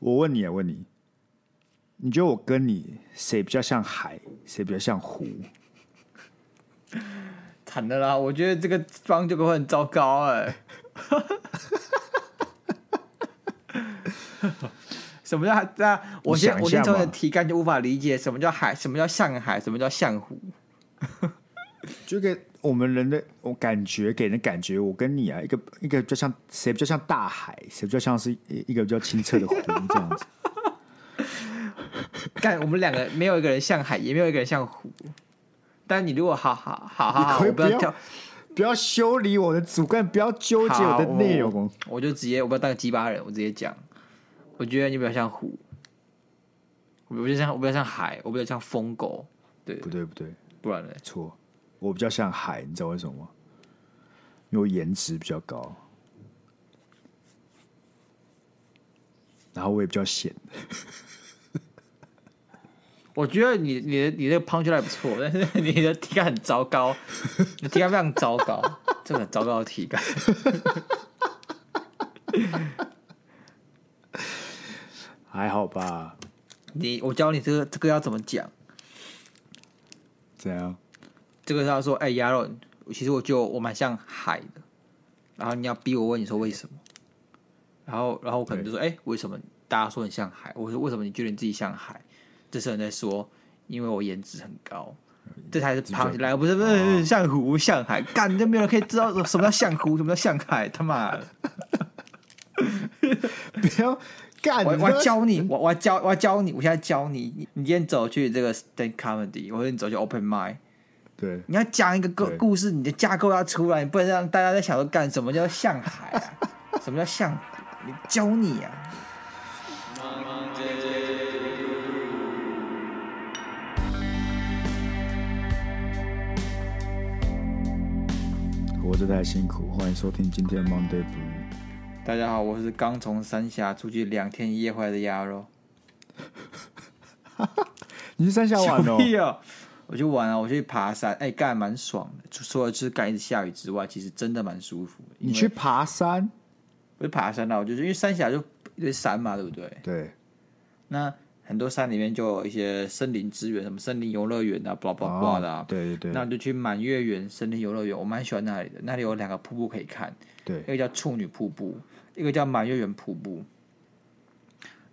我问你啊，问你，你觉得我跟你谁比较像海，谁比较像湖？惨的啦！我觉得这个方就会很糟糕哎、欸。什么叫海？我先我先从你的题干就无法理解什么叫海，什么叫像海，什么叫像湖。就给我们人的我感觉，给人的感觉，我跟你啊，一个一个比较像谁比较像大海，谁比较像是一个比较清澈的湖这样子。但，我们两个没有一个人像海，也没有一个人像湖。但你如果好好好好好，不要不要修理我的主观，不要纠结我的内容。我，我就直接我不要当个鸡巴人，我直接讲，我觉得你比较像湖，我比较像我比较像海，我比较像疯狗，对，不对不对，不然呢？错，我比较像海，你知道为什么吗？因为我颜值比较高，然后我也比较闲。我觉得你你的你的 punchline 不错，但是你的体感很糟糕，你的体感非常糟糕，这个很糟糕的体感。还好吧？你我教你这个这个要怎么讲？怎样？这个是要说，哎、欸，鸭肉，其实我就我蛮像海的，然后你要逼我问你说为什么？然后然后我可能就说，哎、欸，为什么大家说你像海？我说为什么你觉得你自己像海？这时候人在说，因为我颜值很高，这才是胖起来，不是不是像湖像海，干就没有人可以知道什么叫像湖，什么叫像海，他妈的！不要干！我我要教你，我我要教我要教你，我现在教你，你今天走去这个 stand comedy，或者你走去 open mic，对，你要讲一个故故事，你的架构要出来，你不能让大家在想说干什么叫向海啊，什么叫像湖？你教你啊！活着太辛苦，欢迎收听今天的 Monday Blue。大家好，我是刚从三峡出去两天一夜回来的鸭肉。你去三峡玩哦？喔、我去玩啊，我去爬山，哎、欸，干蛮爽的。除了就是干一直下雨之外，其实真的蛮舒服。你去爬山？我去爬山啊，我就是因为三峡就一堆山嘛，对不对？对。那。很多山里面就有一些森林资源，什么森林游乐园啊，巴拉巴拉的啊。对对对。那我就去满月园森林游乐园，我蛮喜欢那里的。那里有两个瀑布可以看，对，一个叫处女瀑布，一个叫满月园瀑布。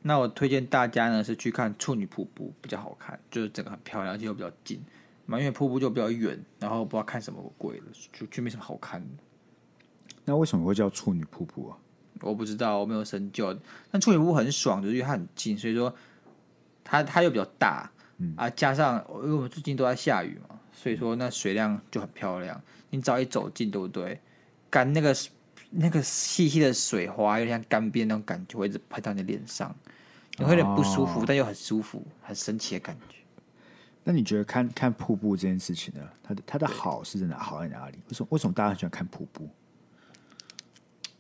那我推荐大家呢是去看处女瀑布，比较好看，就是整个很漂亮，而且又比较近。满月瀑布就比较远，然后不知道看什么鬼的，就就没什么好看的。那为什么会叫处女瀑布啊？我不知道，我没有深究。但处女瀑布很爽，就是因为它很近，所以说。它它又比较大，嗯啊，加上因为我们最近都在下雨嘛，所以说那水量就很漂亮。你只要一走近，对不对？干那个那个细细的水花，有点像干边那种感觉，会一直拍到你的脸上，你会有点不舒服，哦，但又很舒服，很神奇的感觉。那你觉得看看瀑布这件事情呢？它的它的好是在哪？好在哪里？为什么为什么大家很喜欢看瀑布？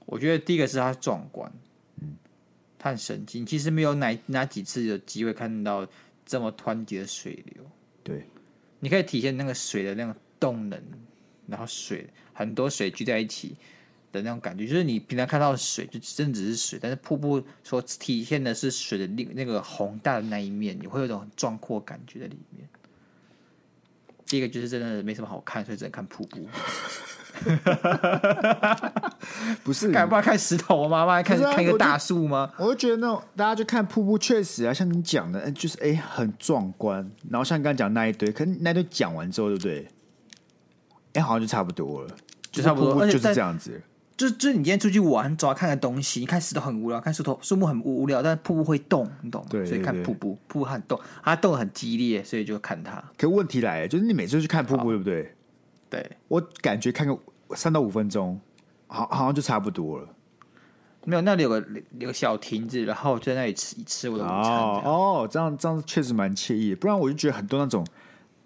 我觉得第一个是它壮观。它很神经，其实没有哪哪几次有机会看到这么湍急的水流。对，你可以体现那个水的那种动能，然后水很多水聚在一起的那种感觉，就是你平常看到的水就真的只是水，但是瀑布所体现的是水的那那个宏大的那一面，你会有一种很壮阔感觉在里面。第一个就是真的没什么好看，所以只能看瀑布。不是，干嘛看石头吗？妈看看一个大树吗？我就觉得那种大家就看瀑布，确实啊，像你讲的，就是哎、欸，很壮观。然后像你刚刚讲那一堆，可是那一堆讲完之后，对不对？哎、欸，好像就差不多了，就差不多，就是这样子。就就是你今天出去玩，主要看个东西。你看石头很无聊，看石头树木很无聊，但是瀑布会动，你懂吗？对，所以看瀑布，瀑布很动，它动得很激烈，所以就看它。可问题来了，就是你每次去看瀑布，对不对？对，我感觉看个三到五分钟，好，好像就差不多了。没有，那里有个有个小亭子，然后就在那里吃吃我的午餐。哦，哦，这样这样确实蛮惬意的。不然我就觉得很多那种，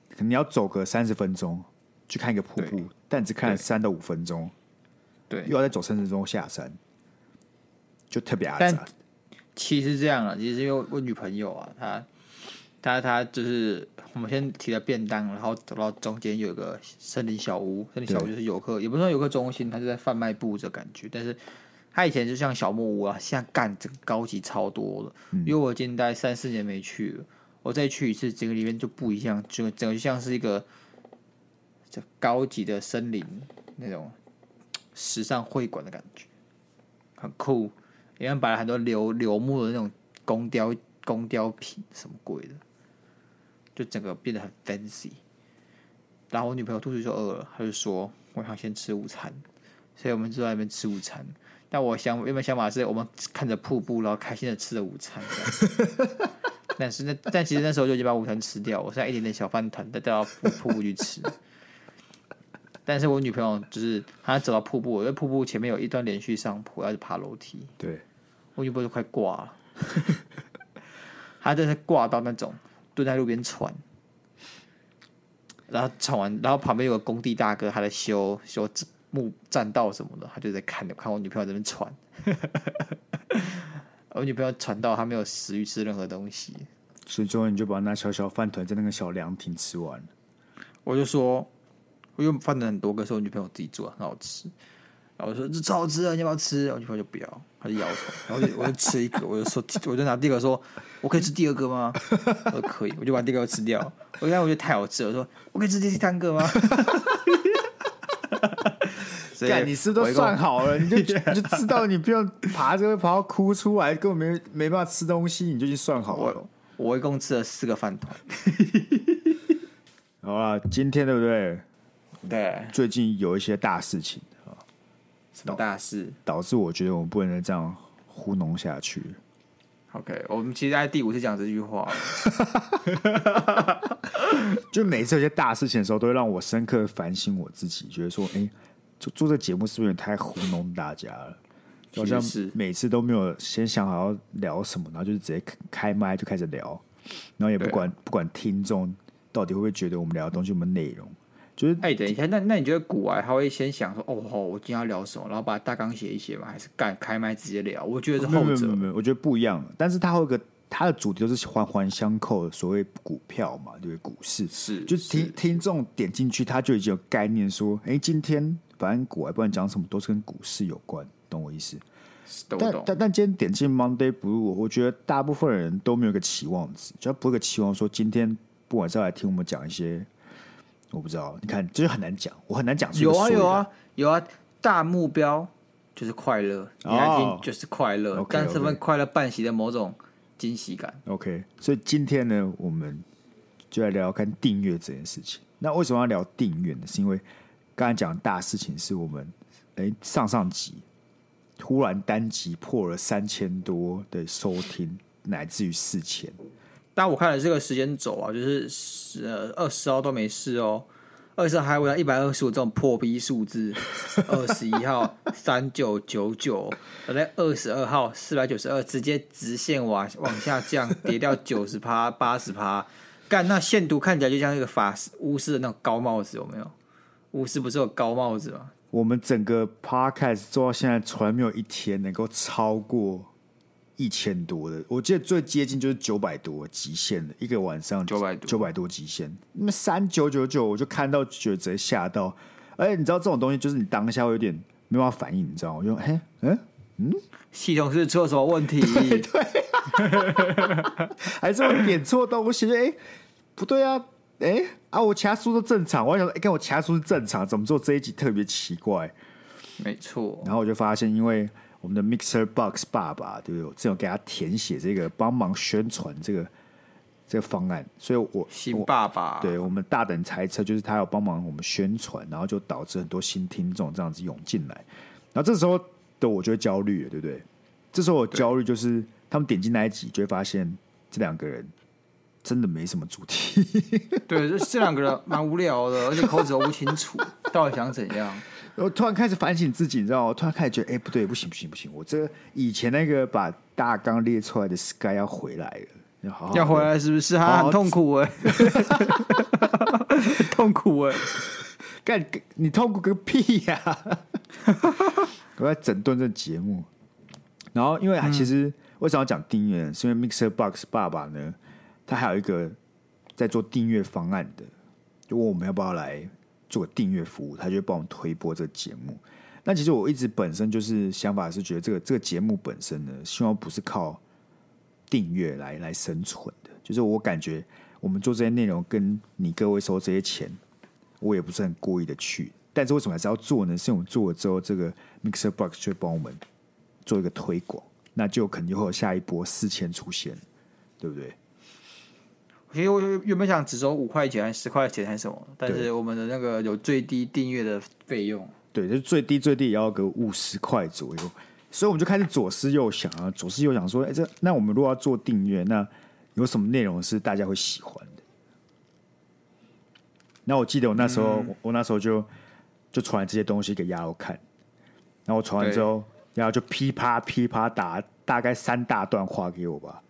可能你要走个三十分钟去看一个瀑布，但只看了三到五分钟，对，又要在走三十分钟下山，就特别阿杂。其实这样啊，其实因为我女朋友啊，她。她她就是我们先提了便当，然后走到中间有个森林小屋，森林小屋就是游客，也不是说游客中心，它是在贩卖部这感觉。但是他以前就像小木屋啊，现在干这个高级超多了。嗯、因为我今天待三四年没去了，我再去一次，整个里面就不一样，就整个就像是一个这高级的森林那种时尚会馆的感觉，很酷。里面摆了很多柳柳木的那种工雕工雕品，什么鬼的，就整个变得很 fancy。然后我女朋友突然就饿了，她就说我想先吃午餐，所以我们就在那边吃午餐。但我想，原本想法是我们看着瀑布，然后开心的吃着午餐。但是那，但其实那时候就已经把午餐吃掉，我剩下一点点小饭团，再带到瀑布去吃。但是我女朋友就是她走到瀑布，因为瀑布前面有一段连续上坡，要去爬楼梯。对，我女朋友就快挂了，她真是挂到那种蹲在路边喘，然后喘完，然后旁边有个工地大哥，他在修修木栈道什么的，他就在看，看我女朋友在那边喘。我女朋友喘到，她没有食欲吃任何东西，所以最后你就把那小小饭团在那个小凉亭吃完。我就说，我又饭团很多个，是我女朋友自己做，很好吃。然后我说这超好吃啊，你要不要吃？我女朋友就不要，她就摇头。然后我就吃一个，我就说，我就拿第二个说，我可以吃第二个吗？我说可以，我就把第二个吃掉。我一看我觉得太好吃了，我说我可以吃第三个吗？干，你是都算好了，你就 你就知道你不用爬着会爬到哭出来，根本没没办法吃东西，你就去算好了。我我一共吃了四个饭团。好了，今天对不对？对，最近有一些大事情啊。什么大事？导致我觉得我们不能再这样糊弄下去。OK，我们其实在第五次讲这句话，就每次有些大事情的时候，都会让我深刻反省我自己，觉得说，哎、欸。做做这节目是不是有点太糊弄大家了？好像每次都没有先想好要聊什么，然后就是直接开麦就开始聊，然后也不管不管听众到底会不会觉得我们聊的东西有没有内容。就是哎，等一下，那那你觉得股癌他会先想说，哦吼，我今天要聊什么，然后把大纲写一写吗？还是干开麦直接聊？我觉得是后者，没有没有，我觉得不一样。但是他会有个他的主题都是环环相扣的，所谓股票嘛，对不对？股市是，就听听众点进去，他就已经有概念说，哎，今天。反正股，不管讲什么都是跟股市有关，懂我意思？懂但但但今天点进 Monday Blue，我觉得大部分人都没有个期望值，就不会个期望说今天不管是要来听我们讲一些，我不知道，你看就是很难讲，我很难讲出。有啊有啊有啊，大目标就是快乐，你来听就是快乐，哦、但这份快乐伴随着某种惊喜感。OK，所以今天呢，我们就来聊聊看订阅这件事情。那为什么要聊订阅呢？是因为刚才讲的大事情是我们，哎、欸，上上集突然单集破了三千多的收听，乃至于四千。但我看了这个时间轴啊，就是十二十号都没事哦，二十号还有一百二十五这种破逼数字，二十一号三九九九，在二十二号四百九十二，直接直线往往下降，跌掉九十趴八十趴。干，那线图看起来就像一个法巫师的那种高帽子，有没有？巫师不是有高帽子吗？我们整个 podcast 做到现在，从来没有一天能够超过一千多的。我记得最接近就是九百多极限的一个晚上，九百多九百多极限。那么三九九九，我就看到觉得直接吓到。而且你知道这种东西，就是你当下会有点没办法反应，你知道吗？我就嘿嗯嗯，系统是出了什么问题？对，对还是我点错东西？哎，不对啊。哎、欸、啊！我其他书都正常，我想说，哎、欸，跟我其他书是正常，怎么做这一集特别奇怪？没错。然后我就发现，因为我们的 Mixer Box 爸爸，对不对？我正有给他填写这个，帮忙宣传这个这个方案，所以我新爸爸，我对我们大胆猜测，就是他要帮忙我们宣传，然后就导致很多新听众这样子涌进来。然后这时候的我就会焦虑了，对不对？这时候我焦虑就是他们点进那一集，就会发现这两个人。真的没什么主题，对，这这两个人蛮无聊的，而且口齿都不清楚，到底想怎样？我突然开始反省自己，你知道吗？我突然开始觉得，哎、欸，不对，不行，不行，不行！我这个以前那个把大纲列出来的 Sky 要回来了，要好好要回来，是不是？他很痛苦哎，痛苦哎，干你痛苦个屁呀、啊！我在整顿这节目，然后因为其实为什么要讲订阅？是因为 Mixer Box 爸爸呢？他还有一个在做订阅方案的，就问我们要不要来做订阅服务，他就会帮我们推播这个节目。那其实我一直本身就是想法是觉得这个这个节目本身呢，希望不是靠订阅来来生存的。就是我感觉我们做这些内容，跟你各位收这些钱，我也不是很故意的去。但是为什么还是要做呢？是因为我们做了之后，这个 Mixer Box 就帮我们做一个推广，那就肯定会有下一波四千出现，对不对？其实我原本想只收五块钱十块钱还是什么，但是我们的那个有最低订阅的费用，对，就是最低最低也要个五十块左右，所以我们就开始左思右想啊，左思右想说，哎，这那我们如果要做订阅，那有什么内容是大家会喜欢的？那我记得我那时候，嗯、我那时候就就传这些东西给亚欧看，然后我传完之后，然后就噼啪噼啪打大概三大段话给我吧。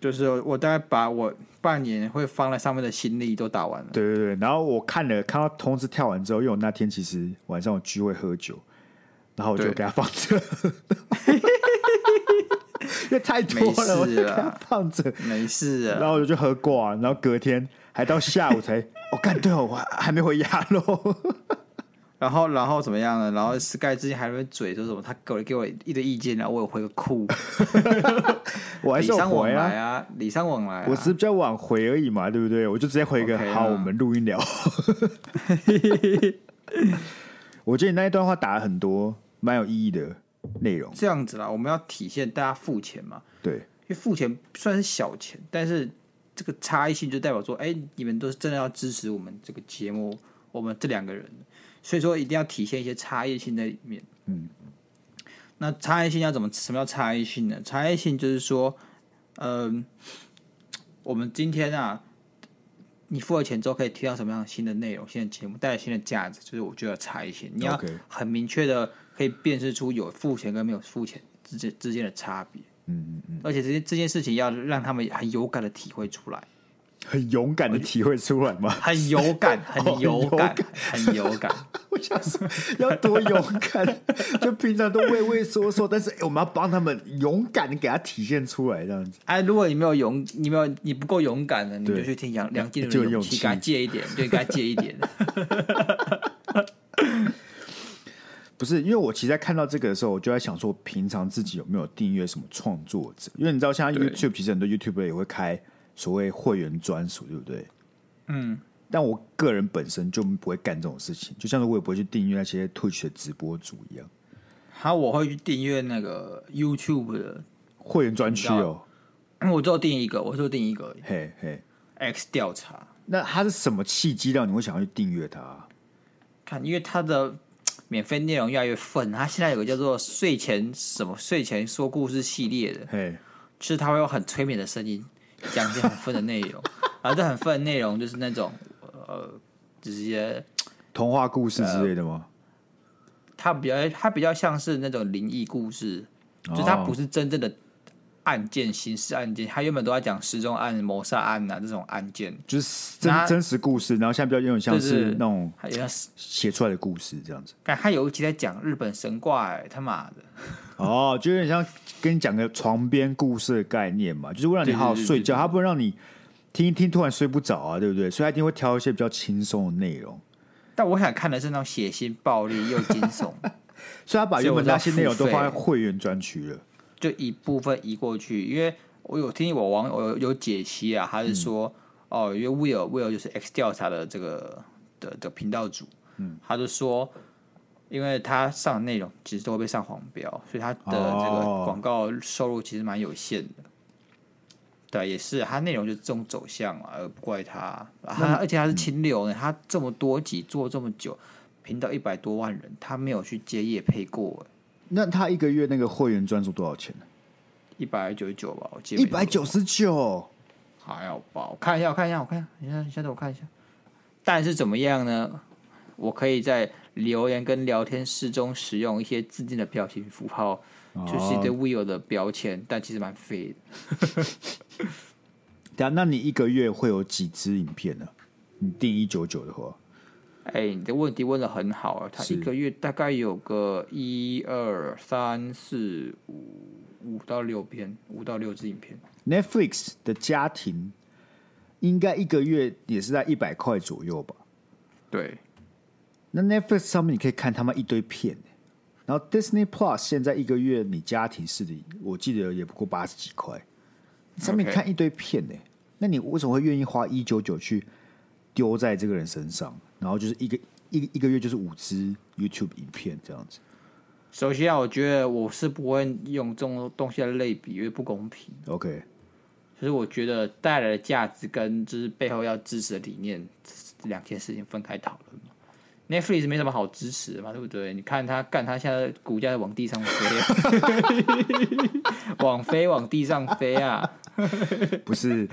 就是我大概把我半年会放在上面的心力都打完了。对对对，然后我看了，看到通知跳完之后，因为我那天其实晚上有聚会喝酒，然后我就给他放着，因为太多了，我就给他放着，没事啊。然后我就喝挂，然后隔天还到下午才，我 干、哦、对哦，我还没回家喽。然后，然后怎么样呢？然后 Sky 之前还在嘴说什么？他给我给我一堆意见，然后我有回个酷。我还是有回啊，礼尚往来啊，礼尚往来啊。我只是比较晚回而已嘛，对不对？我就直接回一个 Okay 好，我们录音聊。我觉得你那一段话打了很多蛮有意义的内容。这样子啦，我们要体现大家付钱嘛。对，因为付钱虽然是小钱，但是这个差异性就代表说，哎，你们都是真的要支持我们这个节目，我们这两个人。所以说一定要体现一些差异性在里面。嗯，那差异性要怎么？什么叫差异性呢？差异性就是说，嗯、呃，我们今天啊，你付了钱之后可以听到什么样的新的内容、新的节目，带来新的价值，就是我觉得差异性。你要很明确的可以辨识出有付钱跟没有付钱之间之间的差别。嗯嗯嗯。而且这件这件事情要让他们很有感的体会出来。很勇敢的体会出来吗？很有感，很有感，很有感。我想说，要多勇敢？就平常都畏畏缩缩，但是我们要帮他们勇敢的给他体现出来，这样子。哎，如果你没有勇，你没有，你不够勇敢的，你就去听杨梁静茹的勇气，给他借一点，对，给他借一点。不是，因为我其实在看到这个的时候，我就在想说，平常自己有没有订阅什么创作者？因为你知道，像 YouTube，其实很多 YouTuber 也会开。所谓会员专属，对不对？嗯，但我个人本身就不会干这种事情，就像是我也不会去订阅那些 Twitch 的直播主一样。好，我会去订阅那个 YouTube 的会员专区哦。我只有订一个，我只有订一个。嘿嘿，X 调查。那它是什么契机让你会想要去订阅它？看，因为它的免费内容越来越粉。它现在有个叫做睡前什么睡前说故事系列的，嘿，就是它会有很催眠的声音。讲一些很愤的内容，然后这很愤的内容就是那种呃，就是一些童话故事之类的吗？呃、它比较它比较像是那种灵异故事，哦、就它不是真正的案件、刑事案件。他原本都在讲失踪案、谋杀案啊这种案件，就是真真实故事。然后现在比较有点像是那种写出来的故事这样子。但他有一集在讲日本神怪、欸，他妈的！哦，就有点像跟你讲个床边故事的概念嘛，就是为了让你好好睡觉，他不能让你听一听突然睡不着啊，对不对？所以他一定会挑一些比较轻松的内容。但我想看的是那种血腥、暴力又惊悚，所以他把原本那些内容都放在会员专区了，就一部分移过去。因为我有听我网友有，有解析啊，他是说、嗯、哦，因为 Will Will 就是 X 调查的这个的的频道主，嗯，他就说。因为他上的内容其实都会被上黄标，所以他的这个广告收入其实蛮有限的。Oh. 对，也是他内容就是这种走向啊，而不怪他。他那而且他是清流呢，嗯、他这么多集做这么久，频道一百多万人，他没有去接业配过。那他一个月那个会员专属多少钱呢？一百九十九吧，我记得。一百九十九，还要吧？我看一下，我看一下，我看一下，你看，现在我看一下。但是怎么样呢？我可以在。留言跟聊天室中使用一些自定的表情符号，就是一堆 Will 的标签，但其实蛮废的。对啊，那你一个月会有几支影片呢？你定一九九的话，哎，你的问题问的很好啊。他一个月大概有个一二三四五五到六篇，五到六支影片。Netflix 的家庭应该一个月也是在一百块左右吧？对。那 Netflix 上面你可以看他们一堆片，然后 Disney Plus 现在一个月你家庭式的，我记得也不过八十几块，上面看一堆片呢.那你为什么会愿意花一九九去丢在这个人身上？然后就是一个一个一个月就是五支 YouTube 影片这样子。首先啊，我觉得我是不会用这种东西来类比，因为不公平。OK，其实我觉得带来的价值跟就是背后要支持的理念这两件事情分开讨论。Netflix 没什么好支持的嘛，对不对？你看他干，他现在股价往地上飞，往飞往地上飞啊！不是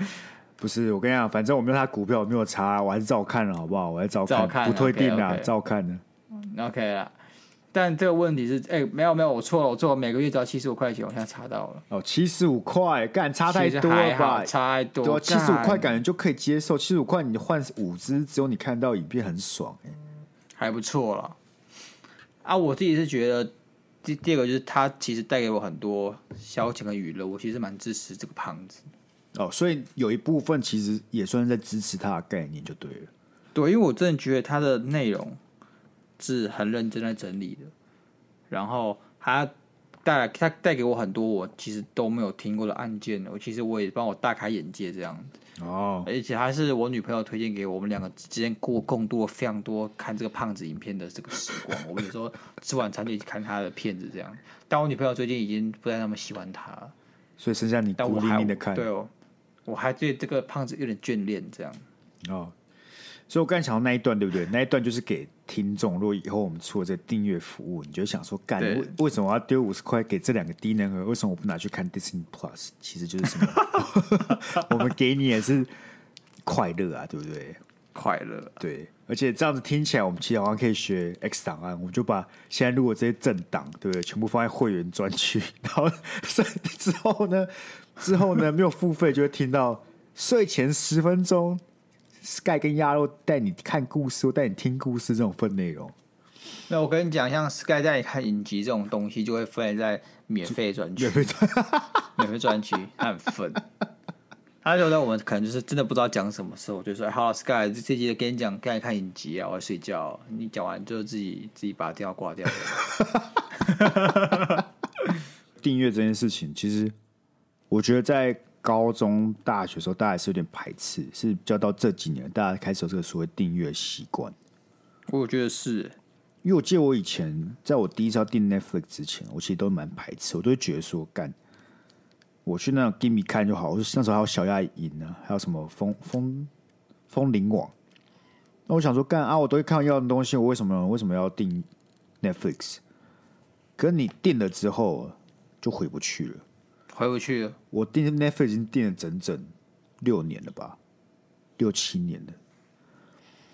不是，我跟你讲，反正我没有他股票，我没有查，我还是照看了，好不好？我还是照看，照看不退订啊，okay, okay. 照看的。OK 了，但这个问题是，哎、欸，没有没有，我错了，我错了，每个月只要七十五块钱，我现在查到了。哦，七十五块，干差太多了吧？差太多，七十五块感觉就可以接受，七十五块你换五只，只有你看到影片很爽、欸还不错了，啊，我自己是觉得第第二个就是他其实带给我很多消遣和娱乐，我其实蛮支持这个胖子。哦，所以有一部分其实也算是在支持他的概念就对了。对，因为我真的觉得他的内容是很认真在整理的，然后他带来他带给我很多我其实都没有听过的案件，我其实我也帮我大开眼界这样子。哦，而且还是我女朋友推荐给我，我们两个之间过共度了非常多看这个胖子影片的这个时光。我们有时候吃晚餐就一起看他的片子这样。但我女朋友最近已经不再那么喜欢他了，所以剩下你孤零零的看。对哦，我还对这个胖子有点眷恋这样。哦。所以，我刚才想到那一段，对不对？那一段就是给听众。如果以后我们出了这订阅服务，你就想说，干为为什么我要丢五十块给这两个低能儿？为什么我不拿去看 Disney Plus？其实就是什么？我们给你也是快乐啊，对不对？快乐，对。而且这样子听起来，我们其实好像可以学 X 档案。我们就把现在如果这些政党，对不对？全部放在会员专区，然后之后呢，之后呢，没有付费就会听到睡前十分钟。Sky 跟鸭肉带你看故事，或带你听故事这种分内容。那我跟你讲，像 Sky 带你看影集这种东西，就会分在免费专区。免费专，区，他很分。他觉得我们可能就是真的不知道讲什么时候，我就说：“好，Sky，这集跟你讲，该看影集啊，我要睡觉。你讲完就自己自己把电话挂掉。”订阅这件事情，其实我觉得在。高中、大学的时候，大家还是有点排斥，是比较到这几年，大家开始有这个所谓订阅习惯。我觉得是，因为我记得我以前在我第一次要订 Netflix 之前，我其实都蛮排斥，我都会觉得说，干，我去那种 Gimme 看就好。我那时候还有小亚影呢，还有什么风风风铃网。那我想说，干啊，我都会看要的东西，我为什么为什么要订 Netflix？可是你订了之后，就回不去了。回不去了。我订 Netflix 已经订了整整六年了吧，六七年了。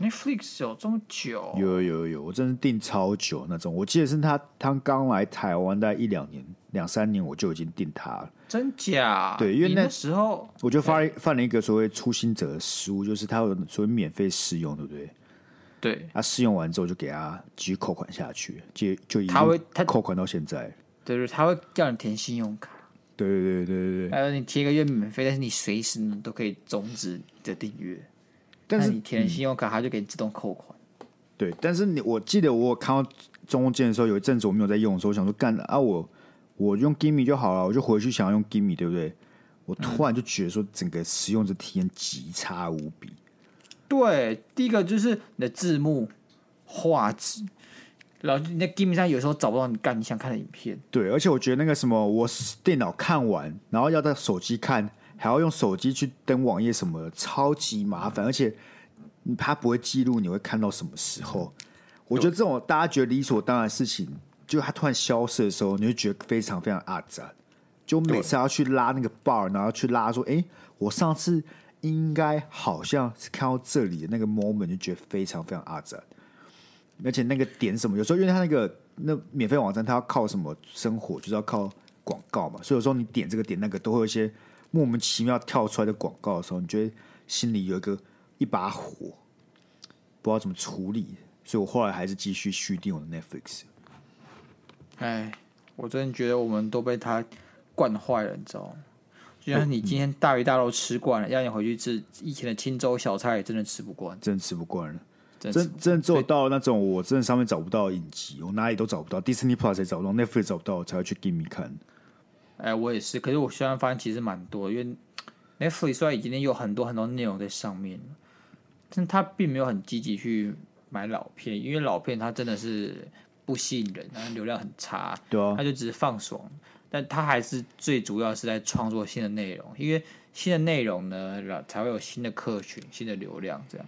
Netflix 有这么久？有有有，我真的订超久那种。我记得是他他刚来台湾大概一两年、两三年，我就已经订他了。真假？对，因为那，那时候我就犯犯了一个所谓初心者的失误，就是他有所谓免费试用，对不对？对。他试用完之后就给他继续扣款下去，就就一直扣款到现在。对对，他会叫你填信用卡。对对对对对，还有你填一个月免费，但是你随时都可以终止你的订阅。但是你填信用卡，它就给你自动扣款。对，但是你我记得我看到中间的时候，有一阵子我没有在用的时候，我想说干啊，我我用 Gimme 就好了，我就回去想要用 Gimme，对不对？我突然就觉得说，整个使用者体验极差无比。对，第一个就是你的字幕画质。然后你在 Gimme 上有时候找不到你干你想看的影片。对，而且我觉得那个什么，我电脑看完，然后要在手机看，还要用手机去登网页什么的，超级麻烦。而且它不会记录你会看到什么时候。我觉得这种大家觉得理所当然的事情，就它突然消失的时候，你会觉得非常非常阿杂。就每次要去拉那个 bar，然后去拉说，哎，我上次应该好像是看到这里的那个 moment，就觉得非常非常阿杂。而且那个点什么，有时候因为他那个那免费网站，他要靠什么生活，就是要靠广告嘛。所以有时候你点这个点那个，都会有一些莫名其妙跳出来的广告的时候，你觉得心里有一个一把火，不知道怎么处理。所以我后来还是继续续订我的 Netflix。哎，我真的觉得我们都被他惯坏了，你知道吗？就像你今天大鱼大肉吃惯了，要你回去吃以前的青州小菜，也真的吃不惯，真的吃不惯了。真真真的只有到那种我真的上面找不到影集，我哪里都找不到，Disney Plus 也找不到，Netflix 找不到，我才会去 Give Me 看。哎、欸，我也是，可是我虽然发现其实蛮多，因为 Netflix 虽然已经有很多很多内容在上面，但他并没有很积极去买老片，因为老片它真的是不吸引人，然后流量很差，对啊，他就只是放爽，但他还是最主要是在创作新的内容，因为新的内容呢，才会有新的客群、新的流量这样。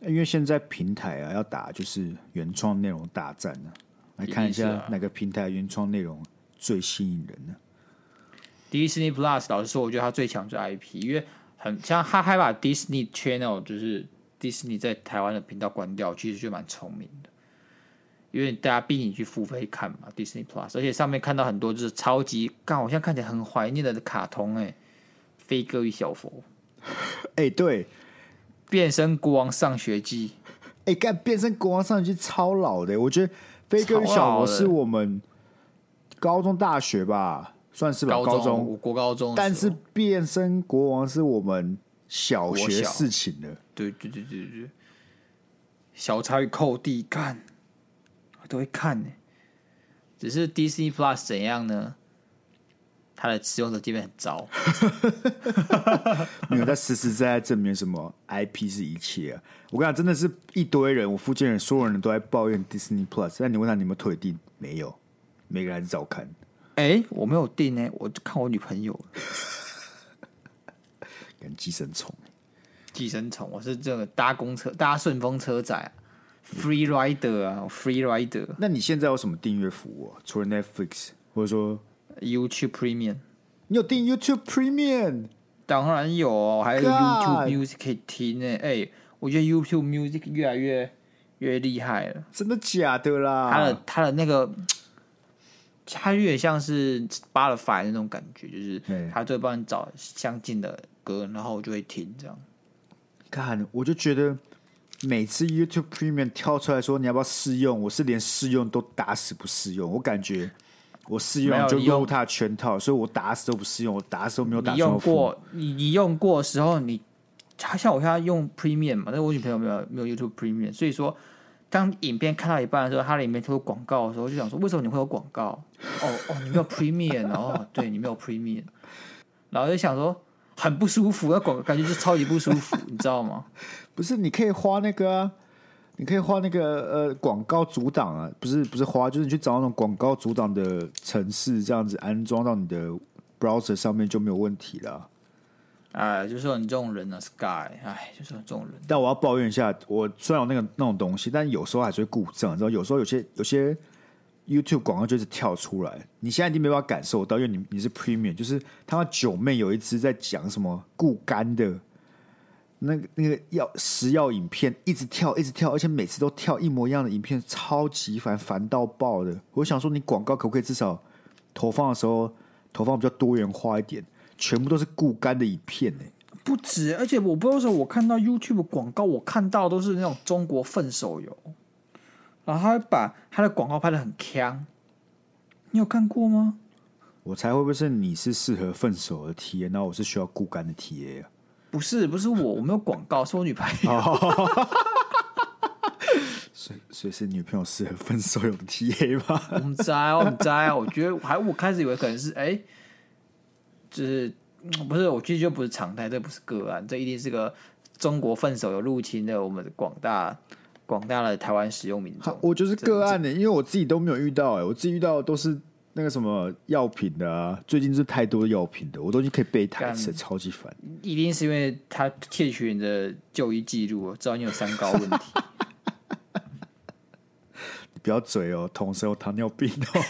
因为现在平台啊要打就是原创内容大战呢、啊，来看一下哪个平台原创内容最吸引人呢、啊？Disney Plus，老实说，我觉得它最强就是 IP，因为很像他还把 Disney Channel，就是 Disney 在台湾的频道关掉，其实就蛮聪明的，因为大家逼你去付费看嘛，Disney Plus，而且上面看到很多就是超级，刚好像看起来很怀念的卡通、欸，哎，飞哥与小佛，哎、欸，对。变身国王上学记，哎、欸，干变身国王上学记超老的，我觉得飞哥与小佛是我们高中大学吧，算是吧，高中，我国高中，但是变身国王是我们小学事情的，对对对对对，小差与寇弟干，我都会看呢，只是 Disney Plus 怎样呢？它的使用者界面很糟，没有，他实实在在证明什么 IP 是一切啊！我跟你讲，真的是一堆人，我附近人，所有人都在抱怨 Disney Plus。但你问他你有没有退订？没有，每个人还是照看。哎、欸，我没有订呢，我就看我女朋友。跟寄生虫，寄生虫，我是这个搭公车、搭顺风车仔、啊、，Free Rider 啊，Free Rider。那你现在有什么订阅服务啊？除了 Netflix，或者说？YouTube Premium，你有订 YouTube Premium？当然有哦，还有 YouTube Music 可以听呢。哎、欸，我觉得 YouTube Music 越来越越厉害了。真的假的啦？它的它的那个，它有点像是 Spotify 那种感觉，就是它就会帮你找相近的歌，然后我就会听这样。看，我就觉得每次 YouTube Premium 跳出来说你要不要试用，我是连试用都打死不试用，我感觉。我试用就用它全套，所以我打死都不试用。我打死都没有打。你用过，你你用过的时候，你他像我现在用 Premium 嘛，但是我女朋友没有没有 YouTube Premium，所以说当影片看到一半的时候，它里面都有广告的时候，就想说为什么你会有广告？哦哦，你没有 Premium 哦，对你没有 Premium，然后就想说很不舒服，那广感觉就超级不舒服，你知道吗？不是，你可以花那个啊。你可以花那个呃广告阻挡啊，不是不是花，就是你去找那种广告阻挡的城市，这样子安装到你的 browser 上面就没有问题了。哎，就是说你这种人啊，Sky，哎，就是这种人。但我要抱怨一下，我虽然有那个那种东西，但有时候还是会故障，你知道，有时候有些有些 YouTube 广告就是跳出来，你现在已经没办法感受到，因为你你是 Premium，就是他们九妹有一支在讲什么固肝的。那个那个药食药影片一直跳一直跳，而且每次都跳一模一样的影片，超级烦，烦到爆的。我想说，你广告可不可以至少投放的时候投放比较多元化一点？全部都是固肝的影片呢？不止，而且我不知道说，我看到 YouTube 广告，我看到都是那种中国粪手游，然后他会把他的广告拍的很锵。你有看过吗？我猜会不会是你是适合粪手的 TA，然后我是需要固肝的 TA 啊？不是不是我，我没有广告，是我女朋友。所以所以是女朋友适合分手有 TA 吗？我们摘我们在我觉得还我开始以为可能是哎、欸，就是不是我其实就不是常态，这不是个案，这一定是个中国分手有入侵的我们的广大广大的台湾使用民众。我就是个案呢、欸，因为我自己都没有遇到哎、欸，我自己遇到的都是。那个什么药品的啊，最近是太多药品的，我都已经可以背台词，超级烦。一定是因为他窃取你的就医记录，知道你有三高问题。你不要嘴哦，同时有糖尿病哦。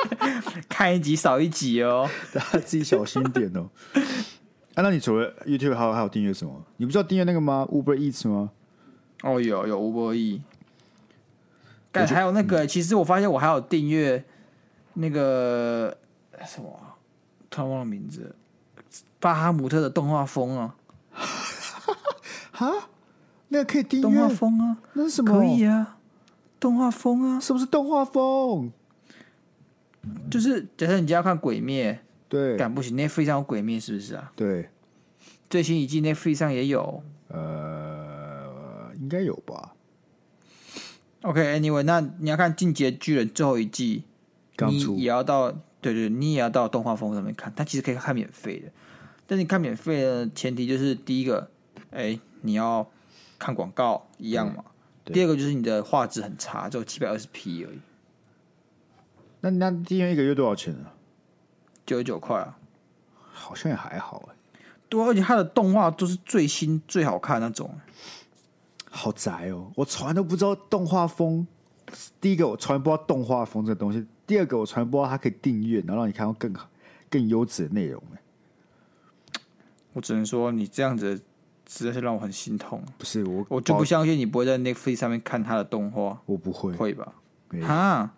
看一集少一集哦，大家自己小心点哦。啊，那你除了 YouTube 还有还有订阅什么？你不知道订阅那个吗？Uber Eats 吗？哦，有有 Uber Eats。但还有那个、嗯，其实我发现我还有订阅。那个什么，突然忘了名字，巴哈姆特的动画风啊！哈，那个可以订阅动画疯啊？那是什么？可以啊，动画风啊？是不是动画风？就是假设你今天要看鬼灭，对，赶不行，Netflix 上有鬼灭是不是啊？对，最新一季 Netflix 上也有，呃，应该有吧？OK，Anyway，、okay, 那你要看《进阶巨人》最后一季，你也要到，对，对对，你也要到动画风上面看。它其实可以看免费的，但是你看免费的前提就是第一个，哎，你要看广告一样嘛。第二个就是你的画质很差，只有七百二十 P 而已。那那订阅一个月多少钱啊？九十九块啊，好像也还好哎。对，而且它的动画都是最新最好看那种。好宅哦！我从来都不知道动画风。第一个，我从来不知道动画风这个东西；第二个，我从来不知道它可以订阅，然后让你看到更好、更优质的内容。我只能说，你这样子实在是让我很心痛。不是我，我就不相信你不会在 Netflix 上面看他的动画。我不会，会吧？啊，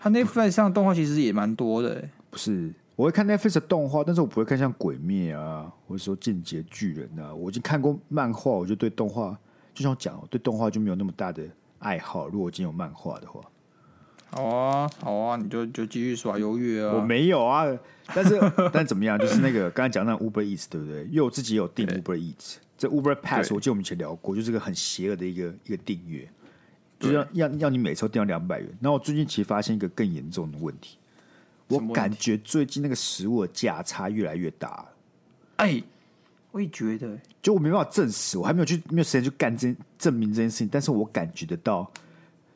他 Netflix 上的动画其实也蛮多的。不是，我会看 Netflix 的动画，但是我不会看像《鬼灭》啊，或者说《进击巨人》啊。我已经看过漫画，我就对动画。就像我讲，我对动画就没有那么大的爱好。如果今天有漫画的话，好啊，好啊，你就就继续耍优越啊。我没有啊，但是 但怎么样？就是那个刚才讲那 Uber Eats 对不对？因为我自己有订 Uber Eats，这 Uber Pass 我记得我们以前聊过，就是个很邪恶的一个一个订阅，就是要要要你每次订到两百元。然后我最近其实发现一个更严重的问题，我感觉最近那个食物的价差越来越大。哎。我也觉得，就我没办法证实，我还没有去没有时间去干这证明这件事情，但是我感觉得到，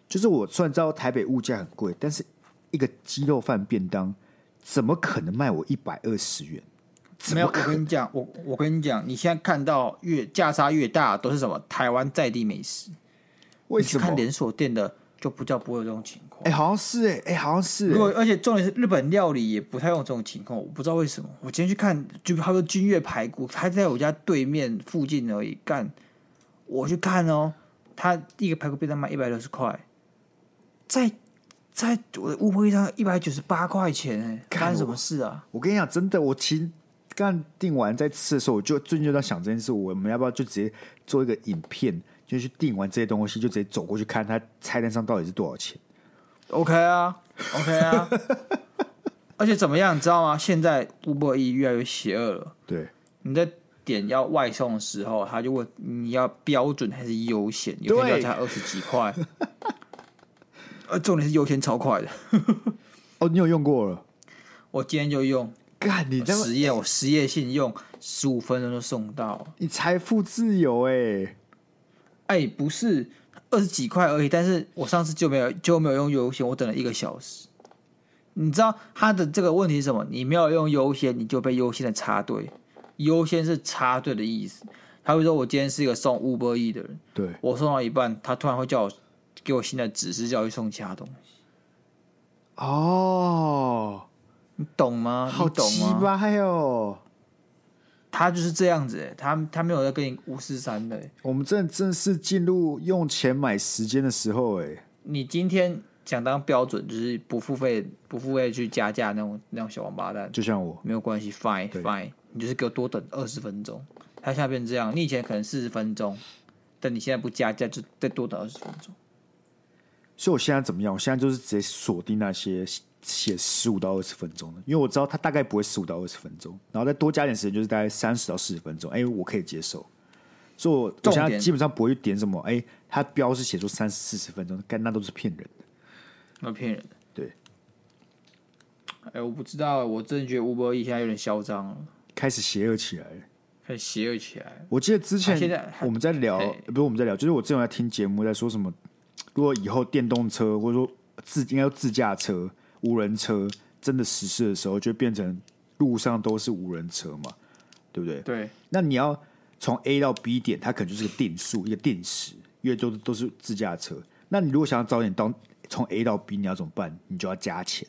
就是我虽然知道台北物价很贵，但是一个鸡肉饭便当怎么可能卖我一百二十元？没有，我跟你讲，我我跟你讲，你现在看到越价差越大，都是什么台湾在地美食？为什么看连锁店的？就不叫不会有这种情况，哎、欸，好像是哎、欸，哎、欸，好像是、欸。如果而且重点是日本料理也不太用这种情况，我不知道为什么。我今天去看，就他说君悦排骨，他在我家对面附近而已。干，我去看哦，他一个排骨便当卖一百六十块，在在我的 Uber Eats 上一百九十八块钱，哎，干什么事啊？我跟你讲，真的，我其实刚订完在吃的时候，我就最近就在想这件事，我们要不要就直接做一个影片？就去订完这些东西，就直接走过去看他菜单上到底是多少钱。OK 啊，OK 啊，而且怎么样，你知道吗？现在 Uber Eats 越来越邪恶了。对，你在点要外送的时候，他就问你要标准还是优先，有些要加二十几块。呃，重点是优先超快的。哦，你有用过了？我今天就用。干你这实验，我实验性用十五分钟就送到。你财富自由哎、欸。哎、欸，不是二十几块而已，但是我上次就没有就没有用优先，我等了一个小时。你知道他的这个问题是什么？你没有用优先，你就被优先的插队。优先是插队的意思。他会说：“我今天是一个送 Uber E 的人，对我送到一半，他突然会叫我给我新的指示，叫我去送其他东西。”哦，你懂吗？好奇葩哦。他就是这样子，他他没有在跟你五四三的。我们正正式进入用钱买时间的时候，哎，你今天想当标准，就是不付费、不付费去加价那种那种小王八蛋，就像我，没有关系，fine fine，你就是给我多等二十分钟。他现在变成这样，你以前可能四十分钟，但你现在不加价，就再多等二十分钟。所以我现在怎么样？我现在就是直接锁定那些。写十五到二十分钟的，因为我知道他大概不会十五到二十分钟，然后再多加点时间，就是大概三十到四十分钟。哎，我可以接受。所以我我现在基本上不会点什么。哎，他标是写出三十四十分钟，干那都是骗人的，那骗人的。对。哎，我不知道，我真的觉得 Uber Eats 现在有点嚣张了，开始邪恶起来了，开始邪恶起来。我记得之前我们在聊，不是我们在聊，就是我之前在听节目，在说什么，如果以后电动车或者说自应该要自驾车。无人车真的实施的时候，就变成路上都是无人车嘛，对不对？对。那你要从 A 到 B 点，它可能就是个定数，一个定时，因为都都是自驾车。那你如果想要早点到从 A 到 B，你要怎么办？你就要加钱。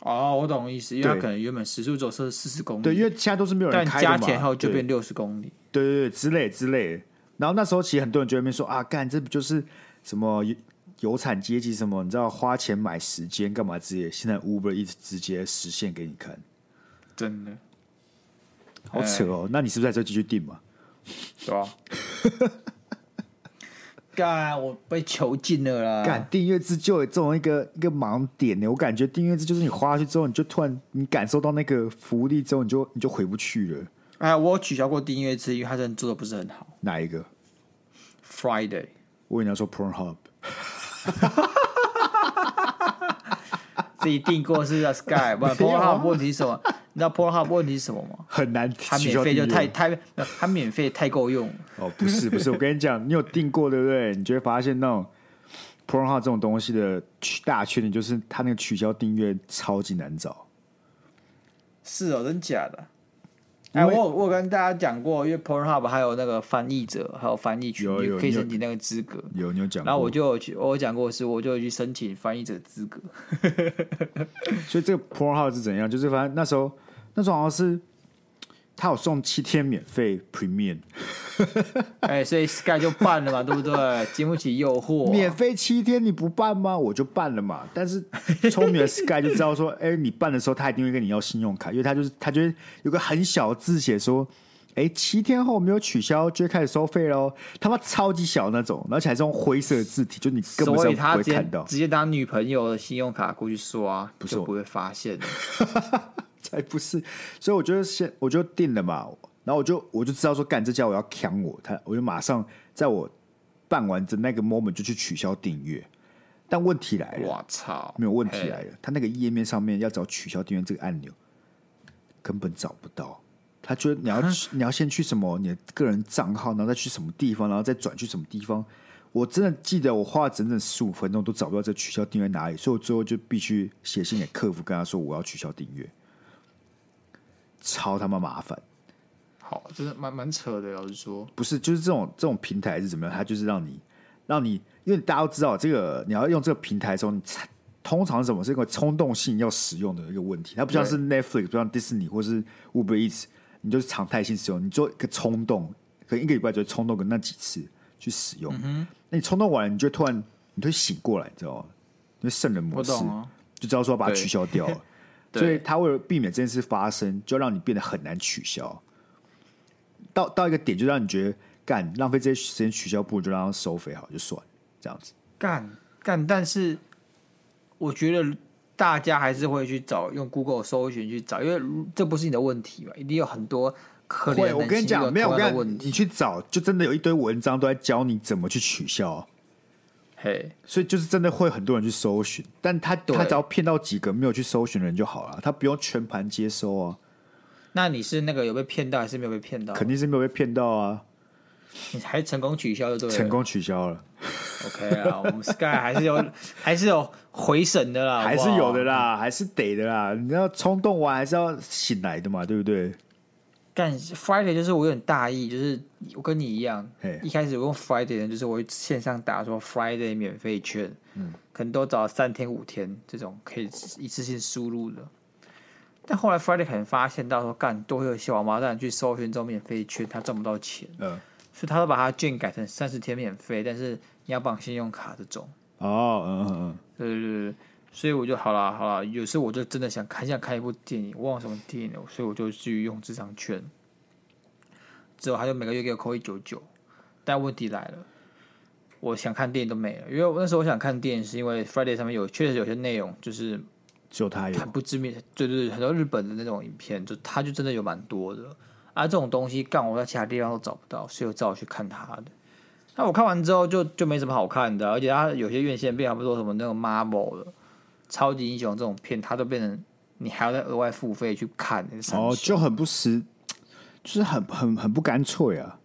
哦，我懂意思，因为它可能原本时速走是四十公里，对，因为现在都是没有人开的嘛，但加钱后就变六十公里，对对对，之类之类。然后那时候其实很多人就在那边说啊，干这不就是什么？有产阶级什么？你知道花钱买时间干嘛之类？现在 Uber 一直直接实现给你看，真的好扯哦！那你是不是在这继续订嘛？对啊。干，我被囚禁了啦！干订阅制就有这种一个一个盲点呢。我感觉订阅制就是你花下去之后，你就突然你感受到那个福利之后，你就你就回不去了。哎，我取消过订阅制，因为它真的做的不是很好。哪一个？Friday。我跟你说 Pornhub。自己订过是叫 Sky，不 Pornhub 问题是什么？你知道 Pornhub 问题是什么吗？很难，它免费就太太，它免费太够用。哦，不是不是，我跟你讲，你有订过对不对？你就会发现那种 Pornhub 这种东西的大缺点就是它那个取消订阅超级难找。是哦，真假的？哎，我有我有跟大家讲过，因为 Pornhub 还有那个翻译者，还有翻译群，你可以申请那个资格。有你有讲，然后我就有去，我讲过是，我就去申请翻译者资格。所以这个 Pornhub 是怎样？就是反正那时候，那时候好像是。他有送七天免费 Premium，哎、欸，所以 Sky 就办了嘛，对不对？经不起诱惑，免费七天你不办吗？我就办了嘛。但是聪明的 Sky 就知道说，哎、欸，你办的时候他一定会跟你要信用卡，因为他就是他觉得有个很小的字写说，哎、欸，七天后没有取消就会开始收费喽。他妈超级小那种，而且还是用灰色的字体，就你根本不会看到。直接拿女朋友的信用卡过去刷，不是就不会发现。才不是，所以我觉得先我就定了嘛，然后我就我就知道说，干这家我要抢我，他我就马上在我办完的那个 moment 就去取消订阅。但问题来了，我操，没有问题来了，他那个页面上面要找取消订阅这个按钮，根本找不到。他觉得你要你要先去什么你的个人账号，然后再去什么地方，然后再转去什么地方。我真的记得我花了整整十五分钟都找不到这取消订阅哪里，所以我最后就必须写信给客服，跟他说我要取消订阅。超他妈麻烦，好，真的蛮蛮扯的。老实说，不是，就是这种这种平台是怎么样？它就是让你让你，因为大家都知道，这个你要用这个平台的时候，你通常是什么是一个冲动性要使用的一个问题。它不像是 Netflix，不像迪士尼或是 Uber Eats，你就是常态性使用。你做一个冲动，可能一个礼拜就会冲动个那几次去使用。嗯、那你冲动完了，你就突然你就会醒过来，你知道吗？因为圣人模式，哦、就知道说要把它取消掉了。所以他为了避免这件事发生，就让你变得很难取消。到到一个点，就让你觉得干浪费这些时间取消，不如就让他收费好就算了，这样子。干干，但是我觉得大家还是会去找用 Google 搜寻去找，因为这不是你的问题嘛，一定有很多可怜的。我跟你讲，没有我跟你讲，你去找，就真的有一堆文章都在教你怎么去取消。嘿所以就是真的会很多人去搜寻，但他对他只要骗到几个没有去搜寻的人就好了，他不用全盘接收啊。那你是那个有被骗到还是没有被骗到？肯定是没有被骗到啊。你还成功取消就对了，成功取消了。OK 啊，我们 Sky 还是有 还是有回审的啦，还是有的啦，还是得的啦。你要冲动完还是要醒来的嘛，对不对？干 Friday 就是我有点大意，就是我跟你一样一开始我用 Friday 的，就是我线上打说 Friday 免费券，嗯，可能都找三天五天这种可以一次性输入的。但后来 Friday 可能发现到说，干都会有些王八蛋去搜寻这种免费券，他赚不到钱，嗯，所以他都把他券改成三十天免费，但是你要绑信用卡这种。哦，嗯嗯嗯，对对对。所以我就好了，好了，有时候我就真的想看，想看一部电影，我忘了什么电影了，所以我就去用这张券。之后他就每个月给我扣一九九，但问题来了，我想看电影都没了，因为那时候我想看电影是因为 Friday 上面有确实有些内容就是只有他有，很不知名，对对对，很多日本的那种影片，就他就真的有蛮多的，啊，这种东西干我在其他地方都找不到，所以我只好去看他的。那我看完之后就就没什么好看的，而且他有些院线片，差不多什么那个 Marvel 的。超级英雄这种片，它都变成你还要再额外付费去看那个哦，就很不实，就是很很很不干脆啊。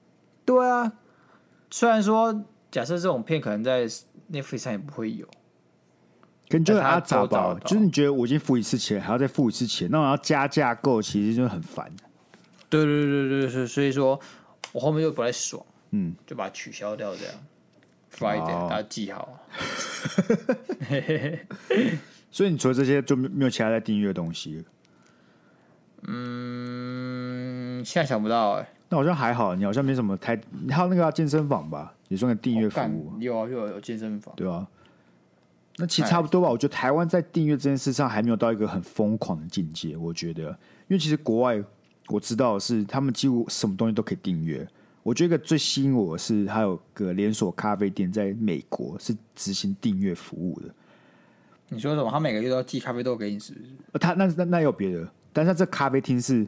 对啊，虽然说假设这种片可能在 Netflix 上也不会有，可能就是他找到，就是你觉得我已经付一次钱，还要再付一次钱，那我要加价购，其实就很烦。对对对对对，所以说我后面就不太爽，嗯，就把它取消掉这样。Friday，好大家记好。所以你除了这些就没有其他在订阅的东西？嗯，现在想不到哎、欸。那好像还好，你好像没什么太。你还有那个健身房吧，也算个订阅服务。有啊，有有健身房，对啊。那其实差不多吧。我觉得台湾在订阅这件事上还没有到一个很疯狂的境界。我觉得，因为其实国外我知道的是他们几乎什么东西都可以订阅。我觉得一个最吸引我的是，还有个连锁咖啡店在美国是执行订阅服务的。你说什么？他每个月都要寄咖啡豆给你，是不是？他那那那有别的，但是他这咖啡厅是，